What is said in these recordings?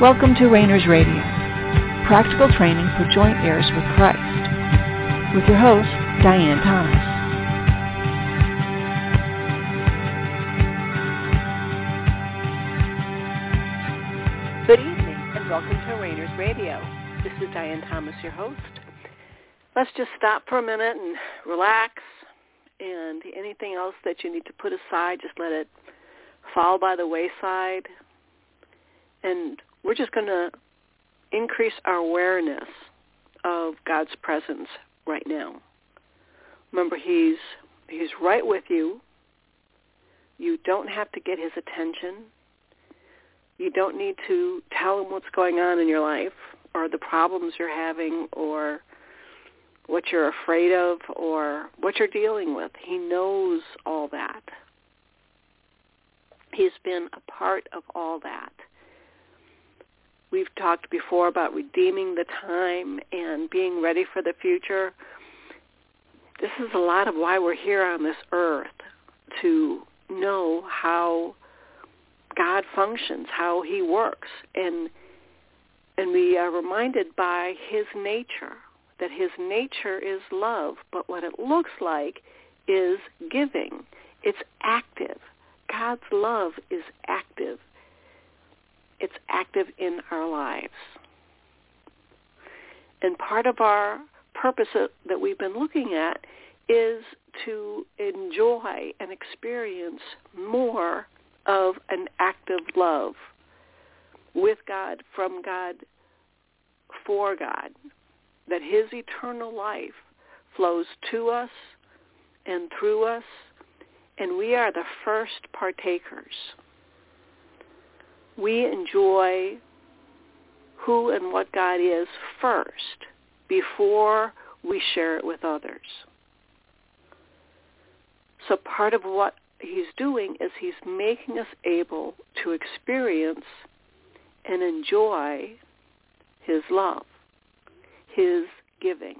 Welcome to Rainers Radio, practical training for joint heirs with Christ, with your host, Diane Thomas. Good evening and welcome to Rainers Radio. This is Diane Thomas, your host. Let's just stop for a minute and relax and anything else that you need to put aside, just let it fall by the wayside. And we're just going to increase our awareness of God's presence right now. Remember, he's he's right with you. You don't have to get his attention. You don't need to tell him what's going on in your life or the problems you're having or what you're afraid of or what you're dealing with. He knows all that. He's been a part of all that. We've talked before about redeeming the time and being ready for the future. This is a lot of why we're here on this earth, to know how God functions, how he works. And, and we are reminded by his nature, that his nature is love, but what it looks like is giving. It's active. God's love is active it's active in our lives. And part of our purpose that we've been looking at is to enjoy and experience more of an active love with God, from God, for God, that his eternal life flows to us and through us, and we are the first partakers we enjoy who and what God is first before we share it with others. So part of what he's doing is he's making us able to experience and enjoy his love, his giving,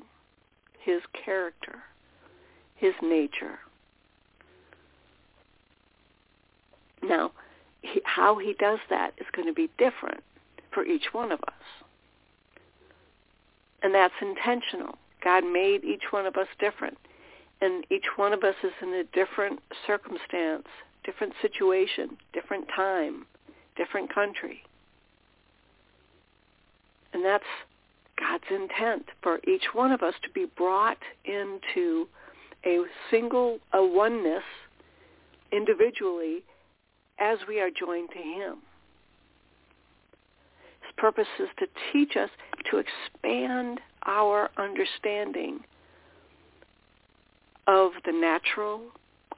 his character, his nature. Now, he, how he does that is going to be different for each one of us. And that's intentional. God made each one of us different. And each one of us is in a different circumstance, different situation, different time, different country. And that's God's intent for each one of us to be brought into a single, a oneness individually as we are joined to him. His purpose is to teach us to expand our understanding of the natural,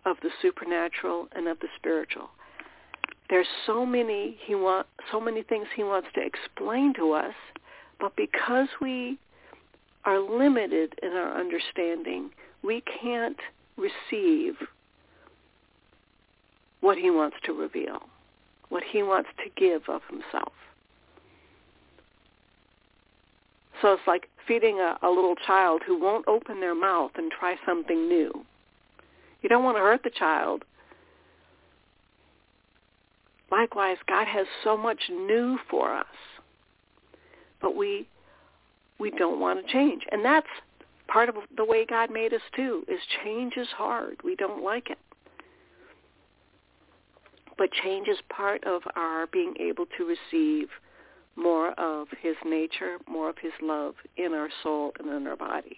of the supernatural, and of the spiritual. There's so many he want, so many things he wants to explain to us, but because we are limited in our understanding, we can't receive what he wants to reveal, what he wants to give of himself. So it's like feeding a, a little child who won't open their mouth and try something new. You don't want to hurt the child. Likewise, God has so much new for us, but we we don't want to change, and that's part of the way God made us too. Is change is hard. We don't like it. But change is part of our being able to receive more of his nature, more of his love in our soul and in our body.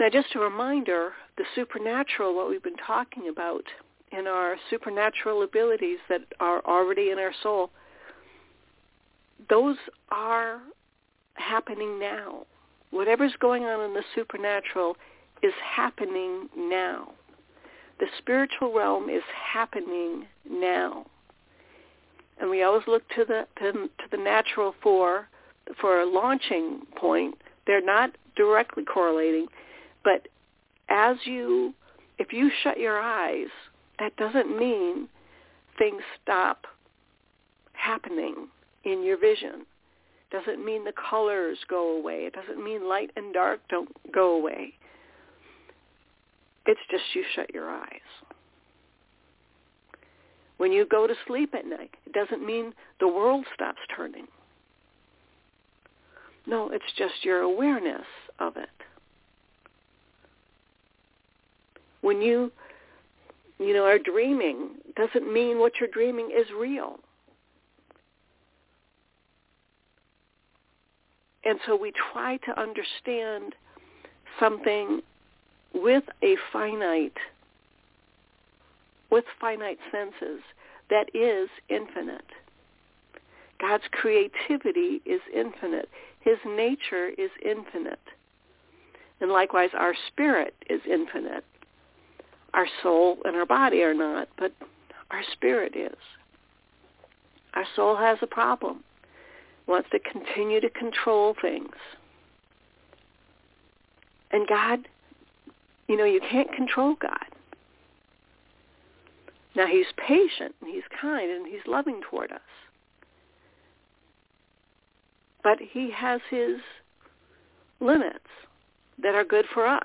Now just a reminder, the supernatural, what we've been talking about in our supernatural abilities that are already in our soul, those are happening now. Whatever's going on in the supernatural is happening now. The spiritual realm is happening now. And we always look to the to, to the natural for for a launching point. They're not directly correlating, but as you if you shut your eyes, that doesn't mean things stop happening in your vision. Doesn't mean the colors go away. It doesn't mean light and dark don't go away. It's just you shut your eyes. When you go to sleep at night, it doesn't mean the world stops turning. No, it's just your awareness of it. When you, you know, are dreaming, doesn't mean what you're dreaming is real. And so we try to understand something with a finite, with finite senses that is infinite. God's creativity is infinite. His nature is infinite. And likewise, our spirit is infinite. Our soul and our body are not, but our spirit is. Our soul has a problem. Wants to continue to control things. And God, you know, you can't control God. Now he's patient and he's kind and he's loving toward us. But he has his limits that are good for us.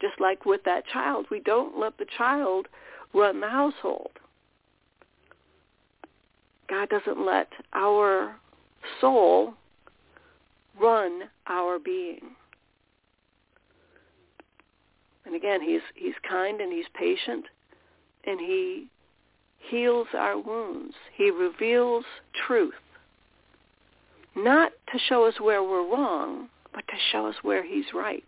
Just like with that child, we don't let the child run the household. God doesn't let our soul run our being. And again, he's he's kind and he's patient and he heals our wounds. He reveals truth. Not to show us where we're wrong, but to show us where he's right.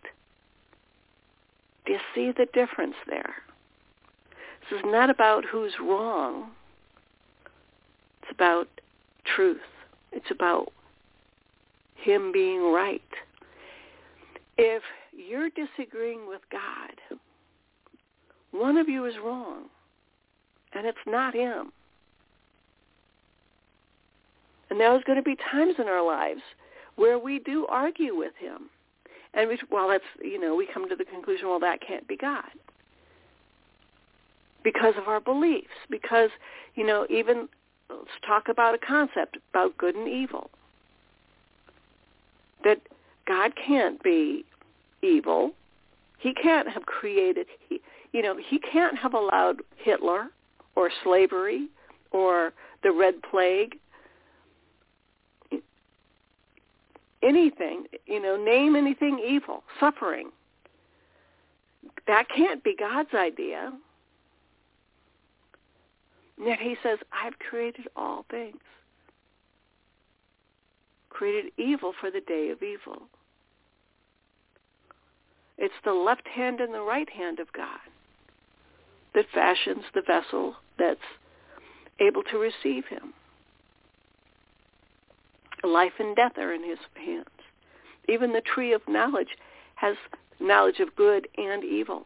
Do you see the difference there? This is not about who's wrong. It's about truth. It's about him being right. If you're disagreeing with God, one of you is wrong, and it's not him. And there's going to be times in our lives where we do argue with him. And we, well, that's, you know, we come to the conclusion, well, that can't be God. Because of our beliefs. Because, you know, even, let's talk about a concept about good and evil. That God can't be evil. He can't have created, he, you know, he can't have allowed Hitler or slavery or the Red Plague anything, you know, name anything evil, suffering. That can't be God's idea. And yet he says, I've created all things. Created evil for the day of evil. It's the left hand and the right hand of God that fashions the vessel that's able to receive him. Life and death are in his hands. Even the tree of knowledge has knowledge of good and evil.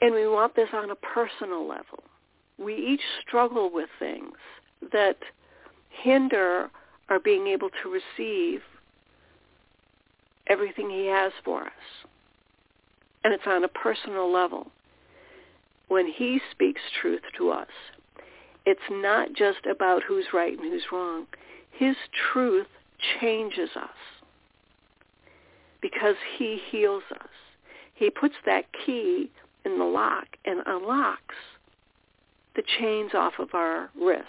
And we want this on a personal level. We each struggle with things that hinder our being able to receive everything he has for us. And it's on a personal level. When he speaks truth to us, it's not just about who's right and who's wrong. His truth changes us because he heals us. He puts that key in the lock and unlocks the chains off of our wrists.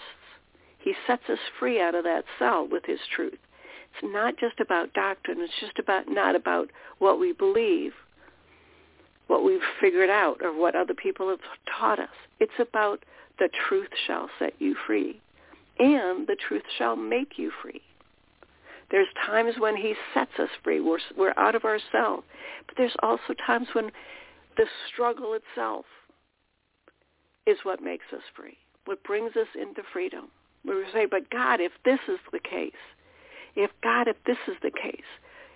He sets us free out of that cell with his truth. It's not just about doctrine. It's just about not about what we believe, what we've figured out, or what other people have taught us. It's about the truth shall set you free, and the truth shall make you free. There's times when he sets us free. We're, we're out of ourselves. But there's also times when the struggle itself is what makes us free, what brings us into freedom. We say, but God, if this is the case, if God, if this is the case,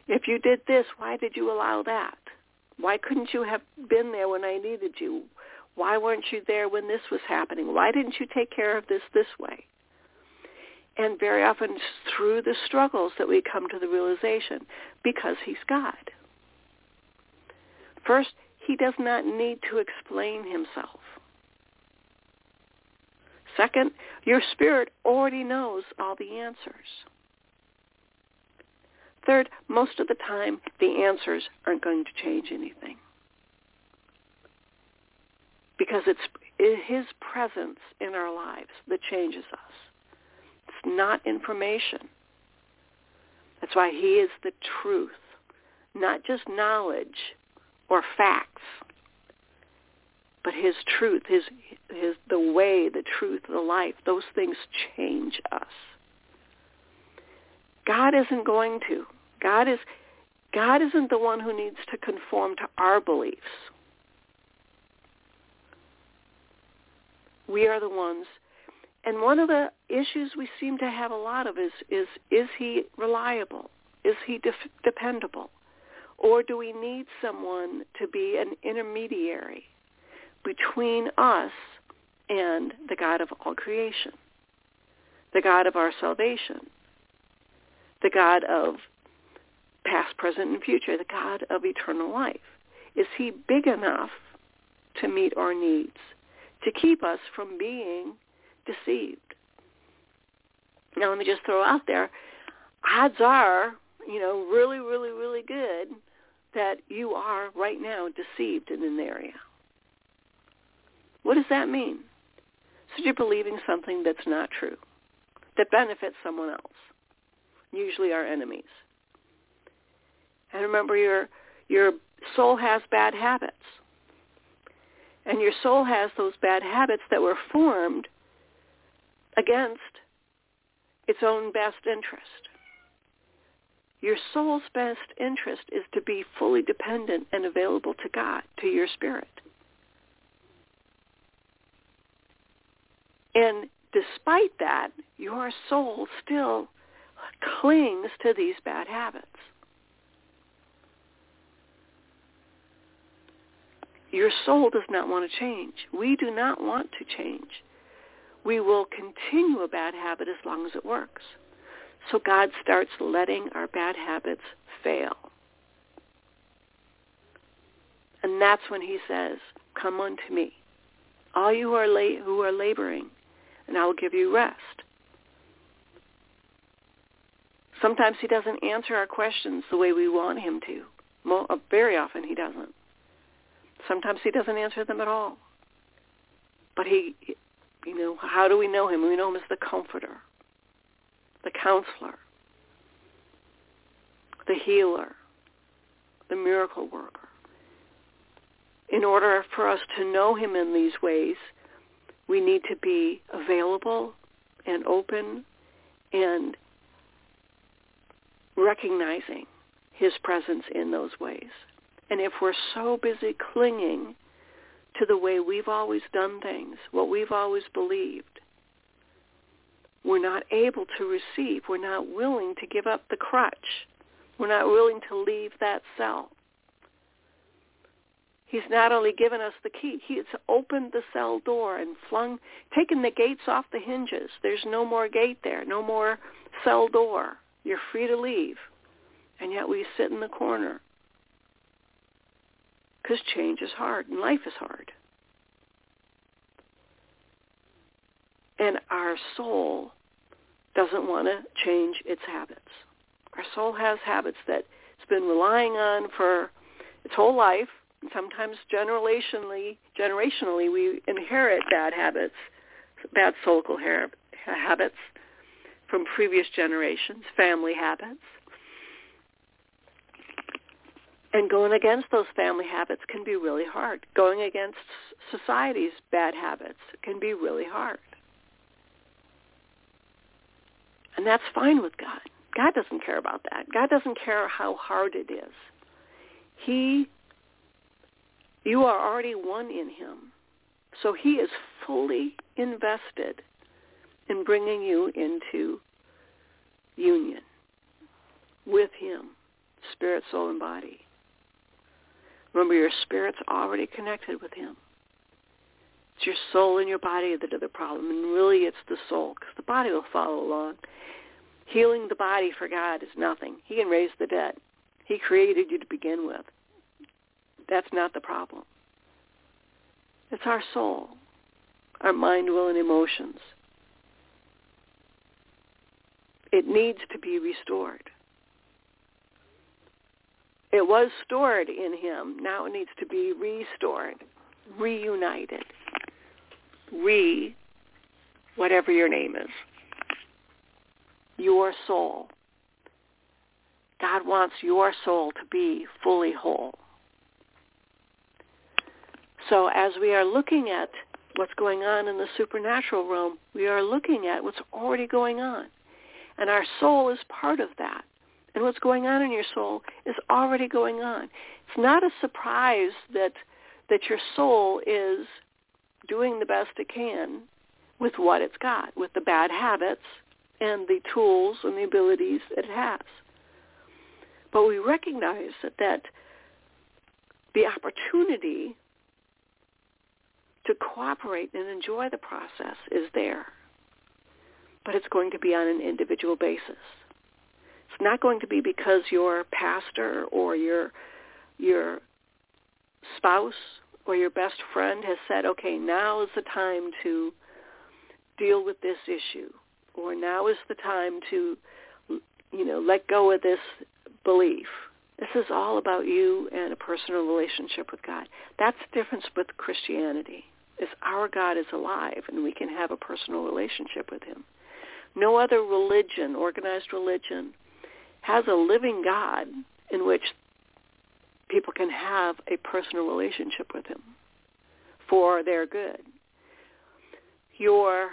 if you did this, why did you allow that? Why couldn't you have been there when I needed you? Why weren't you there when this was happening? Why didn't you take care of this this way? And very often through the struggles that we come to the realization, because he's God. First, he does not need to explain himself. Second, your spirit already knows all the answers. Third, most of the time, the answers aren't going to change anything. because it's his presence in our lives that changes us. It's not information. That's why he is the truth, not just knowledge or facts, but his truth, his, his, the way, the truth, the life, those things change us. God isn't going to. God is, God isn't the one who needs to conform to our beliefs. We are the ones. And one of the issues we seem to have a lot of is, is, is he reliable? Is he de- dependable? Or do we need someone to be an intermediary between us and the God of all creation, the God of our salvation, the God of past, present, and future, the God of eternal life? Is he big enough to meet our needs, to keep us from being deceived? Now, let me just throw out there, odds are, you know, really, really, really good that you are right now deceived in an area. What does that mean? So you're believing something that's not true, that benefits someone else, usually our enemies. And remember, your your soul has bad habits, and your soul has those bad habits that were formed against its own best interest. Your soul's best interest is to be fully dependent and available to God, to your spirit. And despite that, your soul still clings to these bad habits. Your soul does not want to change. We do not want to change. We will continue a bad habit as long as it works. So God starts letting our bad habits fail. And that's when he says, come unto me, all you who are, la- who are laboring, and I will give you rest. Sometimes he doesn't answer our questions the way we want him to. Well, uh, very often he doesn't. Sometimes he doesn't answer them at all. But he, you know, how do we know him? We know him as the comforter, the counselor, the healer, the miracle worker. In order for us to know him in these ways, we need to be available and open and recognizing his presence in those ways. And if we're so busy clinging to the way we've always done things, what we've always believed, we're not able to receive. We're not willing to give up the crutch. We're not willing to leave that cell. He's not only given us the key, he's opened the cell door and flung, taken the gates off the hinges. There's no more gate there, no more cell door. You're free to leave. And yet we sit in the corner because change is hard and life is hard. And our soul doesn't want to change its habits. Our soul has habits that it's been relying on for its whole life. And sometimes generationally, generationally, we inherit bad habits, bad soul habits from previous generations, family habits. And going against those family habits can be really hard. Going against society's bad habits can be really hard. And that's fine with God. God doesn't care about that. God doesn't care how hard it is. He, you are already one in him. So he is fully invested in bringing you into union with him, spirit, soul, and body. Remember, your spirit's already connected with him. It's your soul and your body that are the problem, and really it's the soul, because the body will follow along. Healing the body for God is nothing. He can raise the dead. He created you to begin with. That's not the problem. It's our soul, our mind, will, and emotions. It needs to be restored. It was stored in him. Now it needs to be restored. reunited. Re, whatever your name is. Your soul. God wants your soul to be fully whole. So as we are looking at what's going on in the supernatural realm, we are looking at what's already going on. And our soul is part of that. And what's going on in your soul is already going on. It's not a surprise that that your soul is doing the best it can with what it's got, with the bad habits and the tools and the abilities it has. But we recognize that, that the opportunity to cooperate and enjoy the process is there. But it's going to be on an individual basis. Not going to be because your pastor or your your spouse or your best friend has said, okay, now is the time to deal with this issue, or now is the time to, you know, let go of this belief. This is all about you and a personal relationship with God. That's the difference with Christianity is our God is alive and we can have a personal relationship with him. No other religion, organized religion, has a living God in which people can have a personal relationship with him for their good. Your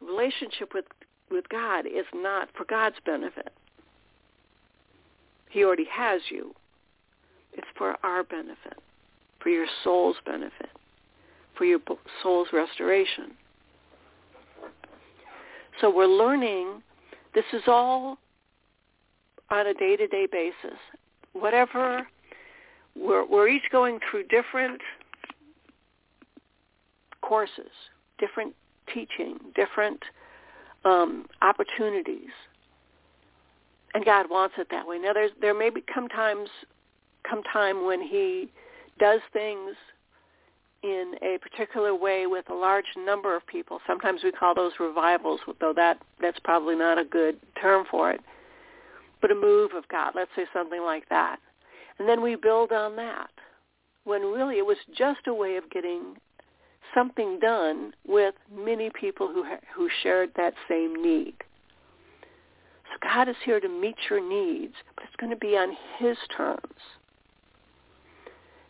relationship with, with God is not for God's benefit. He already has you. It's for our benefit, for your soul's benefit for your soul's restoration. So we're learning this is all on a day-to-day basis. Whatever, we're, we're each going through different courses, different teaching, different um, opportunities. And God wants it that way. Now, there's, there may be come times, come time when He does things in a particular way with a large number of people. Sometimes we call those revivals, though that that's probably not a good term for it. But a move of God, let's say something like that. And then we build on that. When really it was just a way of getting something done with many people who who shared that same need. So God is here to meet your needs, but it's going to be on his terms.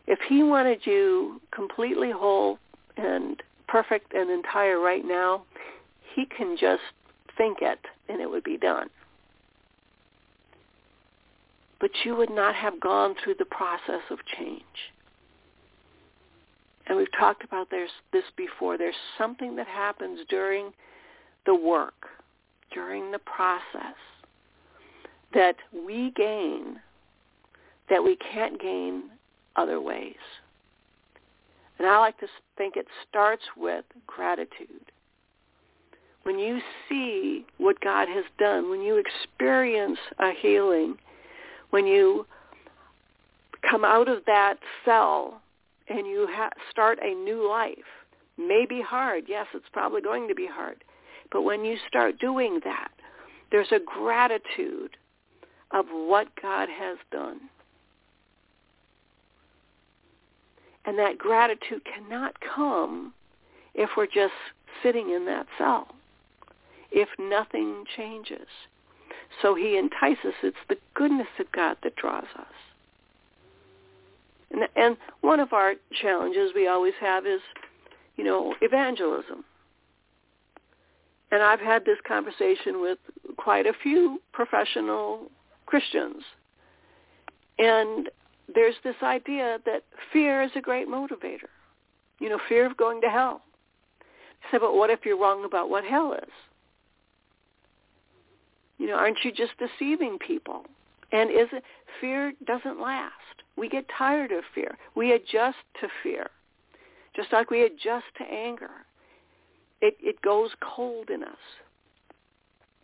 If he wanted you completely whole and perfect and entire right now, he can just think it and it would be done. But you would not have gone through the process of change. And we've talked about this before. There's something that happens during the work, during the process, that we gain that we can't gain other ways. And I like to think it starts with gratitude. When you see what God has done, when you experience a healing, when you come out of that cell and you ha- start a new life, may be hard. Yes, it's probably going to be hard. But when you start doing that, there's a gratitude of what God has done. And that gratitude cannot come if we're just sitting in that cell, if nothing changes. So he entices. It's the goodness of God that draws us. And, and one of our challenges we always have is, you know, evangelism. And I've had this conversation with quite a few professional Christians. And there's this idea that fear is a great motivator. You know, fear of going to hell. I said, but what if you're wrong about what hell is? You know, aren't you just deceiving people? And is it fear doesn't last. We get tired of fear. We adjust to fear. Just like we adjust to anger. It it goes cold in us.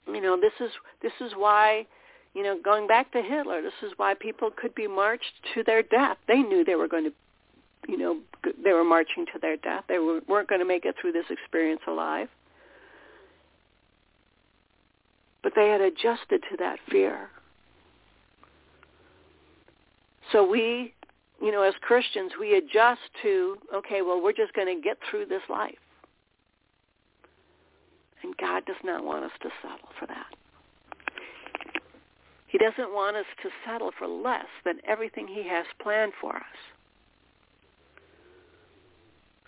You know, this is this is why you know, going back to Hitler, this is why people could be marched to their death. They knew they were going to, you know, they were marching to their death. They were, weren't going to make it through this experience alive. But they had adjusted to that fear. So we you know, as Christians, we adjust to, okay, well, we're just going to get through this life. And God does not want us to settle for that. He doesn't want us to settle for less than everything he has planned for us.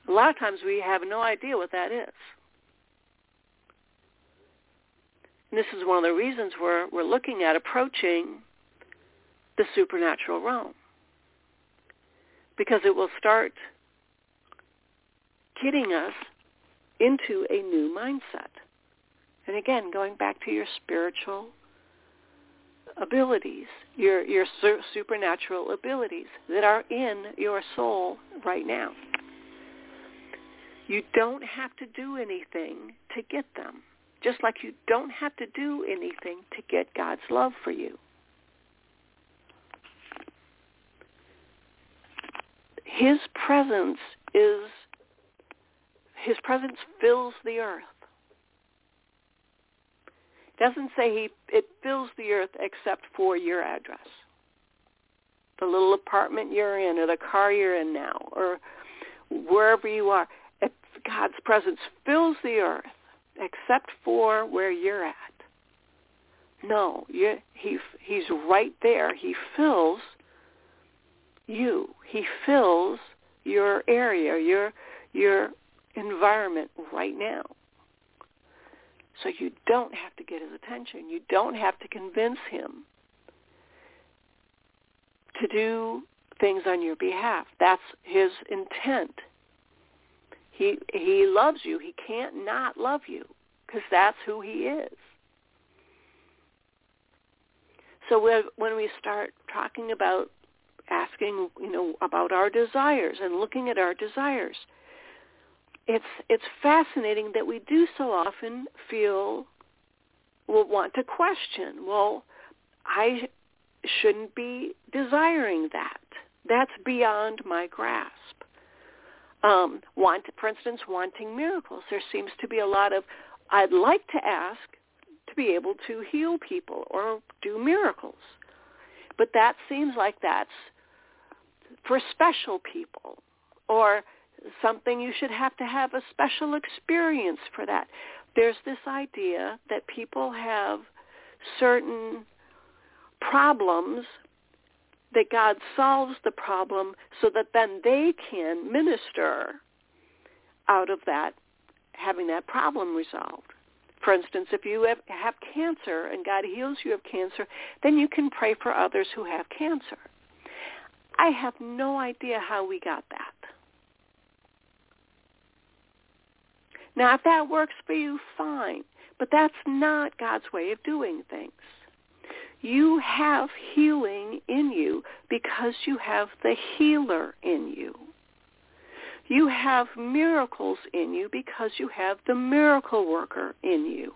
A lot of times we have no idea what that is. And this is one of the reasons we're, we're looking at approaching the supernatural realm. Because it will start getting us into a new mindset. And again, going back to your spiritual abilities, your, your supernatural abilities that are in your soul right now. You don't have to do anything to get them, just like you don't have to do anything to get God's love for you. His presence is, his presence fills the earth. It doesn't say he, it fills the earth except for your address. The little apartment you're in or the car you're in now or wherever you are. God's presence fills the earth except for where you're at. No, you, he, he's right there. He fills you. He fills your area, your your environment right now. So you don't have to get his attention. You don't have to convince him to do things on your behalf. That's his intent. He he loves you. He can't not love you because that's who he is. So when we start talking about asking, you know, about our desires and looking at our desires, it's it's fascinating that we do so often feel will want to question. Well, I shouldn't be desiring that. That's beyond my grasp um, want, for instance, wanting miracles. There seems to be a lot of, I'd like to ask to be able to heal people or do miracles. But that seems like that's for special people or something you should have to have a special experience for that. There's this idea that people have certain problems that God solves the problem so that then they can minister out of that, having that problem resolved. For instance, if you have, have cancer and God heals you of cancer, then you can pray for others who have cancer. I have no idea how we got that. Now, if that works for you, fine. But that's not God's way of doing things. You have healing in you because you have the healer in you. You have miracles in you because you have the miracle worker in you.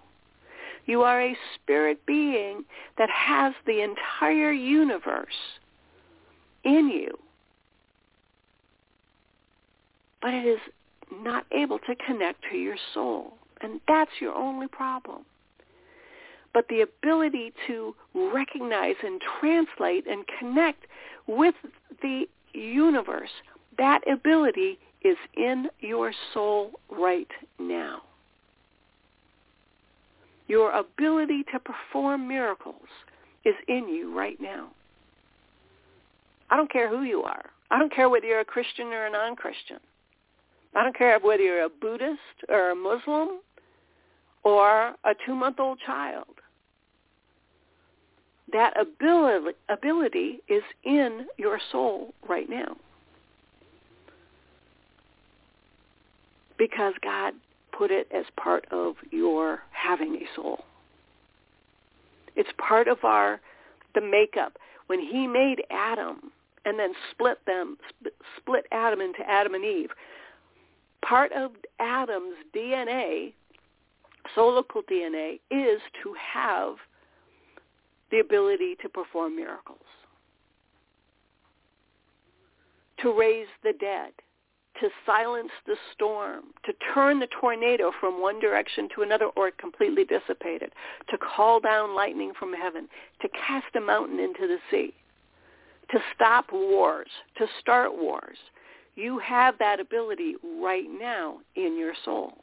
You are a spirit being that has the entire universe in you. But it is not able to connect to your soul. And that's your only problem but the ability to recognize and translate and connect with the universe, that ability is in your soul right now. Your ability to perform miracles is in you right now. I don't care who you are. I don't care whether you're a Christian or a non-Christian. I don't care whether you're a Buddhist or a Muslim or a two-month-old child. That ability, ability is in your soul right now. Because God put it as part of your having a soul. It's part of our the makeup. When he made Adam and then split them, split Adam into Adam and Eve, part of Adam's DNA soulical DNA is to have the ability to perform miracles, to raise the dead, to silence the storm, to turn the tornado from one direction to another or completely dissipate it, to call down lightning from heaven, to cast a mountain into the sea, to stop wars, to start wars. You have that ability right now in your soul.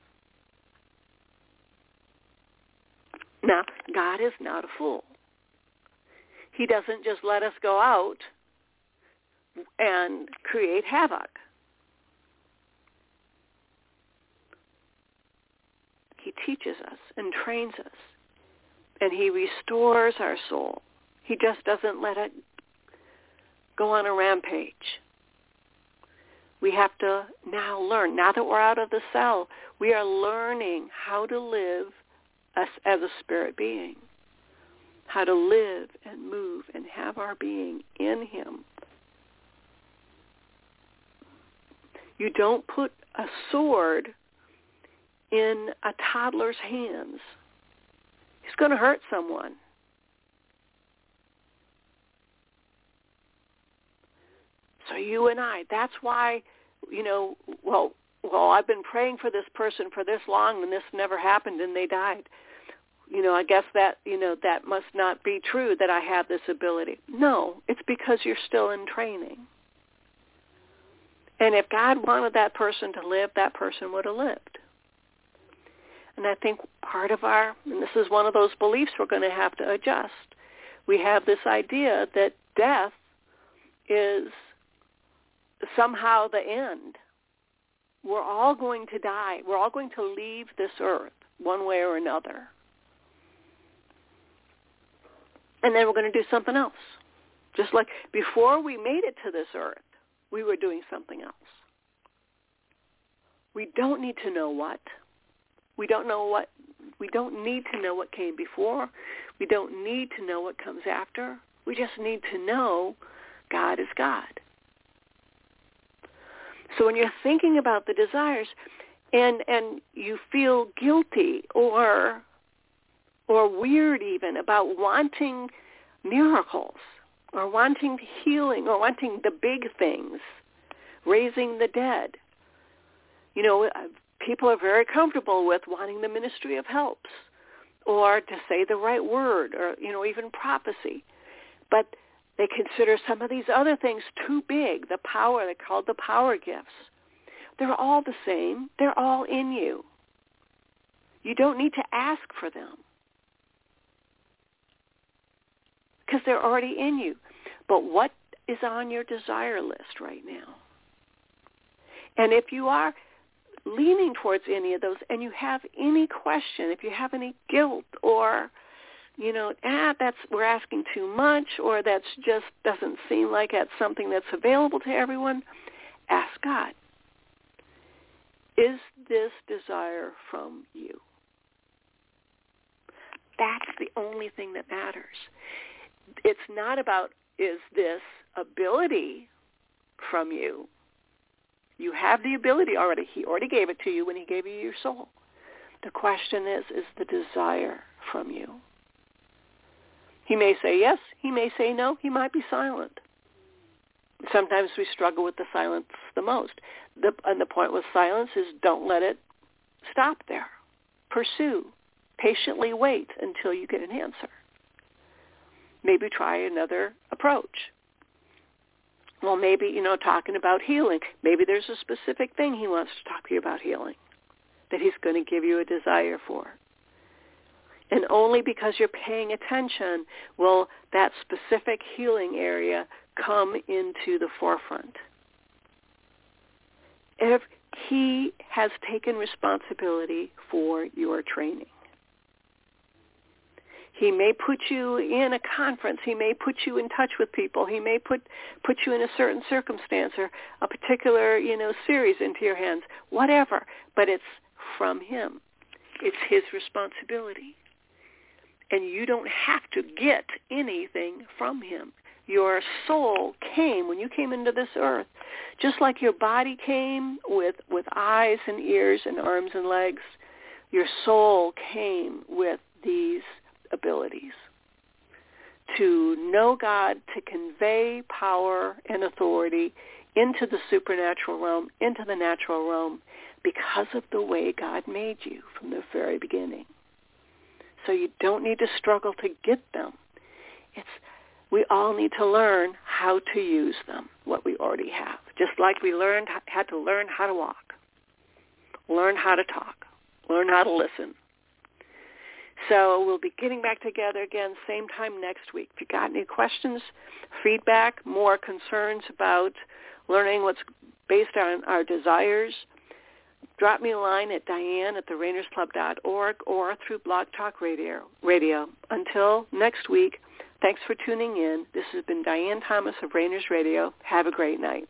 Now, God is not a fool. He doesn't just let us go out and create havoc. He teaches us and trains us. And he restores our soul. He just doesn't let it go on a rampage. We have to now learn. Now that we're out of the cell, we are learning how to live as, as a spirit being, how to live and move and have our being in him. You don't put a sword in a toddler's hands. He's going to hurt someone. So you and I, that's why, you know, well, well, I've been praying for this person for this long and this never happened and they died. You know, I guess that, you know, that must not be true that I have this ability. No, it's because you're still in training. And if God wanted that person to live, that person would have lived. And I think part of our, and this is one of those beliefs we're going to have to adjust. We have this idea that death is somehow the end. We're all going to die. We're all going to leave this earth one way or another. And then we're going to do something else. Just like before we made it to this earth, we were doing something else. We don't need to know what. We don't know what we don't need to know what came before. We don't need to know what comes after. We just need to know God is God. So when you're thinking about the desires and and you feel guilty or or weird even about wanting miracles or wanting healing or wanting the big things, raising the dead. You know, uh, people are very comfortable with wanting the ministry of helps or to say the right word or, you know, even prophecy. But they consider some of these other things too big, the power, they're called the power gifts. They're all the same. They're all in you. You don't need to ask for them because they're already in you. But what is on your desire list right now? And if you are leaning towards any of those and you have any question, if you have any guilt or you know, ah, that's we're asking too much, or that's just doesn't seem like that's something that's available to everyone. Ask God, is this desire from you? That's the only thing that matters. It's not about is this ability from you. You have the ability already. He already gave it to you when he gave you your soul. The question is, is the desire from you? He may say yes. He may say no. He might be silent. Sometimes we struggle with the silence the most. The, and the point with silence is don't let it stop there. Pursue. Patiently wait until you get an answer. Maybe try another approach. Well, maybe, you know, talking about healing. Maybe there's a specific thing he wants to talk to you about healing that he's going to give you a desire for. And only because you're paying attention will that specific healing area come into the forefront. If he has taken responsibility for your training. He may put you in a conference. He may put you in touch with people. He may put put you in a certain circumstance or a particular, you know, series into your hands. Whatever, but it's from him. It's his responsibility and you don't have to get anything from him. Your soul came when you came into this earth, just like your body came with, with eyes and ears and arms and legs. Your soul came with these abilities to know God, to convey power and authority into the supernatural realm, into the natural realm, because of the way God made you from the very beginning so you don't need to struggle to get them. It's we all need to learn how to use them, what we already have. Just like we learned had to learn how to walk, learn how to talk, learn how to listen. So we'll be getting back together again same time next week. If you got any questions, feedback, more concerns about learning what's based on our desires, drop me a line at diane at therainersclub.org or through Blog Talk Radio. Radio. Until next week, thanks for tuning in. This has been Diane Thomas of Rainers Radio. Have a great night.